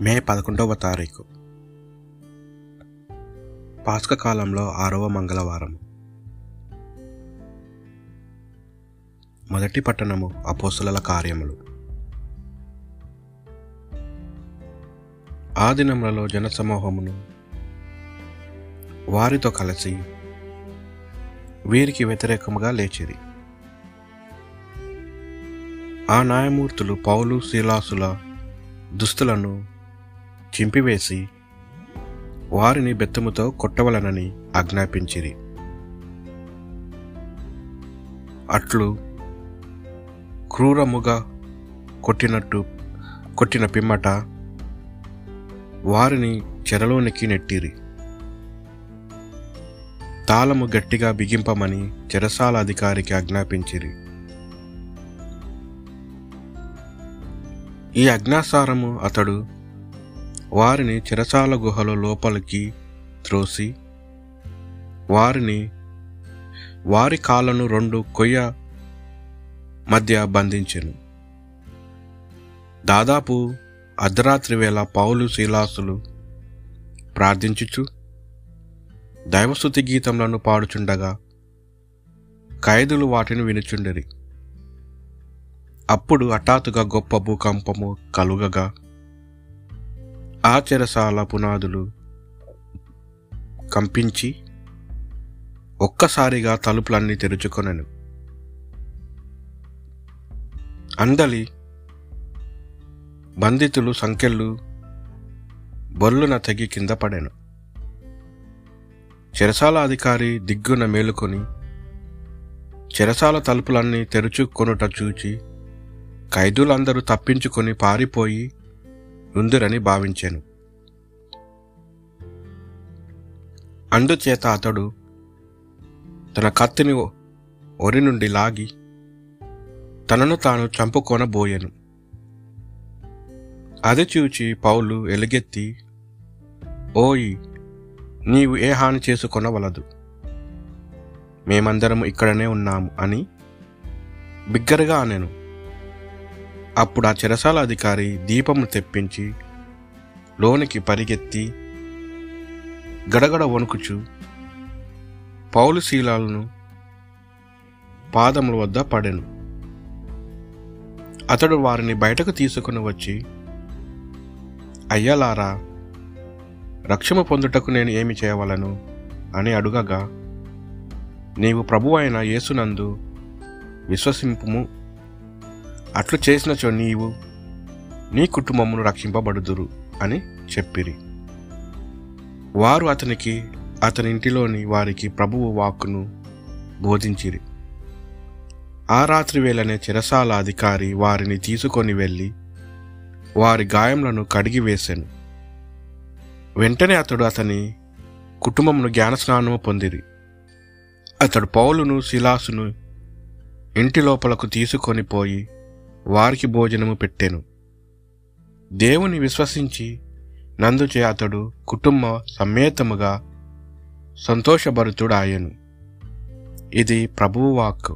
మే పదకొండవ తారీఖు. పాస్క కాలంలో ఆరవ మంగళవారం. మొదటి పట్టణము అపోసుల కార్యములు. ఆ దినములలో జనసమూహమును వారితో కలిసి వీరికి వ్యతిరేకముగా లేచిరి. ఆ న్యాయమూర్తులు పౌలు శిలాసుల దుస్తులను చింపివేసి వారిని బెత్తముతో కొట్టవలనని ఆజ్ఞాపించిరి. అట్లు క్రూరముగా కొట్టినట్టు కొట్టిన పిమ్మట వారిని చెరలోనికి నెట్టిరి. తాళము గట్టిగా బిగింపమని చెరసాల అధికారికి ఆజ్ఞాపించిరి. ఈ అజ్ఞాసారము అతడు వారిని చిరసాల గుహలో లోపలికి త్రోసి వారిని వారి కాళ్ళను రెండు కొయ్య మధ్య బంధించెను. దాదాపు అర్ధరాత్రి వేళ పౌలు శీలాసులు ప్రార్థించుచు దైవస్థుతి గీతములను పాడుచుండగా ఖైదులు వాటిని వినుచుండిరి. అప్పుడు హఠాత్తుగా గొప్ప భూకంపము కలుగగా ఆ చెరసాల పునాదులు కంపించి ఒక్కసారిగా తలుపులన్నీ తెరుచుకొనెను. అందలి బంధితులు సంఖ్యలు బొల్లున తెగి కింద పడాను. చెరసాల అధికారి దిగ్గున మేలుకొని చెరసాల తలుపులన్నీ తెరుచుకొనుట చూచి ఖైదులందరూ తప్పించుకొని పారిపోయి ఉందిరని భావించాను. అందుచేత అతడు తన కత్తిని ఒరి నుండి లాగి తనను తాను చంపుకొనబోయాను. అది చూచి పౌలు ఎలుగెత్తి ఓయి నీవు ఏ హాని చేసుకొనవలదు. మేమందరం ఇక్కడనే ఉన్నాము అని బిగ్గరగా అనెను. అప్పుడు ఆ చెరసాల అధికారి దీపము తెప్పించి లోనికి పరిగెత్తి గడగడ వణుకుచు పౌలు శీలాలను పాదముల వద్ద పడెను. అతడు వారిని బయటకు తీసుకుని వచ్చి అయ్యలారా రక్షణ పొందుటకు నేను ఏమి చేయవలను? అని అడుగగా నీవు ప్రభు అయిన యేసునందు విశ్వసింపుము అట్లు చేసినచో నీవు నీ కుటుంబమును రక్షింపబడుదురు అని చెప్పిరి. వారు అతనికి అతని ఇంటిలోని వారికి ప్రభువు వాక్కును బోధించిరి. ఆ రాత్రి వేళనే చెరసాల అధికారి వారిని తీసుకొని వెళ్ళి వారి గాయములను కడిగి వేశాను వెంటనే అతడు అతని కుటుంబమును జ్ఞానస్నానము పొందిరి. అతడు పౌలును శిలాసును ఇంటి లోపలకు తీసుకొని పోయి వారికి భోజనము పెట్టెను. దేవుని విశ్వసించి నందుచే అతడు కుటుంబ సమేతముగా సంతోషభరితుడాయను. ఇది ప్రభువు వాక్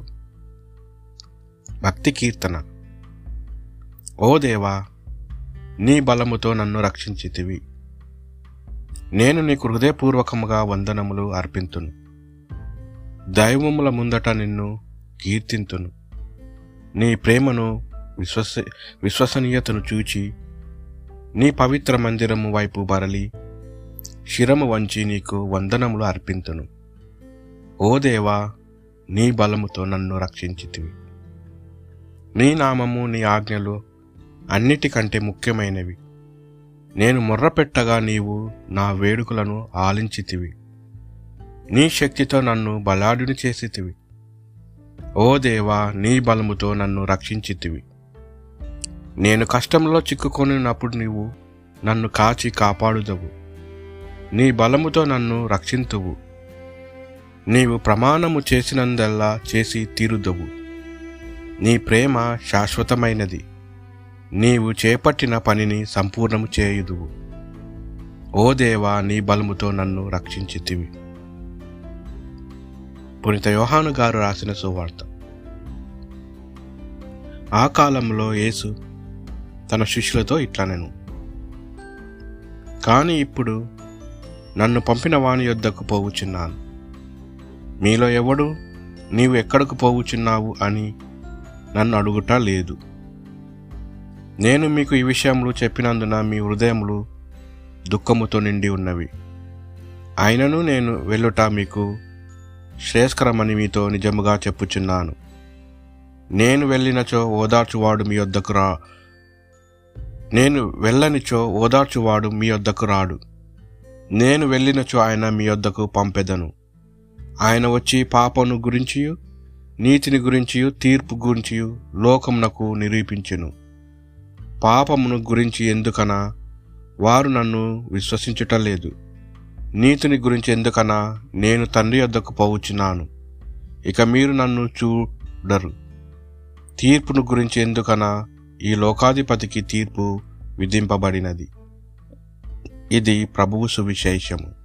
భక్తి కీర్తన. ఓ దేవా నీ బలముతో నన్ను రక్షించితివి. నేను నీకు హృదయపూర్వకముగా వందనములు అర్పింతును. దైవముల ముందట నిన్ను కీర్తింతును. నీ ప్రేమను విశ్వస విశ్వసనీయతను చూచి నీ పవిత్ర మందిరము వైపు బరలి శిరము వంచి నీకు వందనములు అర్పింతును. ఓ దేవా నీ బలముతో నన్ను రక్షించితివి. నీ నామము నీ ఆజ్ఞలు అన్నిటికంటే ముఖ్యమైనవి. నేను మొర్రపెట్టగా నీవు నా వేడుకలను ఆలించితివి. నీ శక్తితో నన్ను బలాడుని చేసితివి. ఓ దేవా నీ బలముతో నన్ను రక్షించితివి. నేను కష్టంలో చిక్కుకొనినప్పుడు నీవు నన్ను కాచి కాపాడుదవు. నీ బలముతో నన్ను రక్షింతువు. నీవు ప్రమాణము చేసినందల్లా చేసి తీరుదవు. నీ ప్రేమ శాశ్వతమైనది. నీవు చేపట్టిన పనిని సంపూర్ణము చేయుదువు. ఓ దేవా నీ బలముతో నన్ను రక్షించితివి. పునిత యోహాను గారు రాసిన సువార్త. ఆ కాలంలో యేసు తన శిష్యులతో ఇట్లా నేను. కానీ ఇప్పుడు నన్ను పంపిన వాని యొద్దకు పోవుచున్నాను. మీలో ఎవడు నీవు ఎక్కడకు పోవుచున్నావు అని నన్ను అడుగుట లేదు. నేను మీకు ఈ విషయములు చెప్పినందున మీ హృదయములు దుఃఖముతో నిండి ఉన్నవి. అయినను నేను వెళ్ళుట మీకు శ్రేయస్కరమని మీతో నిజముగా చెప్పుచున్నాను. నేను వెళ్ళినచో ఓదార్చువాడు మీ వద్దకు రా నేను వెళ్ళనిచో ఓదార్చువాడు మీ వద్దకు రాడు. నేను వెళ్ళినచో ఆయన మీ వద్దకు పంపెదను. ఆయన వచ్చి పాపను గురించియు నీతిని గురించియు తీర్పు గురించియు లోకమునకు నిరూపించెను. పాపమును గురించి ఎందుకనా? వారు నన్ను విశ్వసించుటలేదు. నీతిని గురించి ఎందుకనా? నేను తండ్రి వద్దకు పోవచ్చున్నాను ఇక మీరు నన్ను చూడరు. తీర్పును గురించి ఎందుకనా? ఈ లోకాధిపతికి తీర్పు విధింపబడినది. ఇది ప్రభువు సువిశేషము.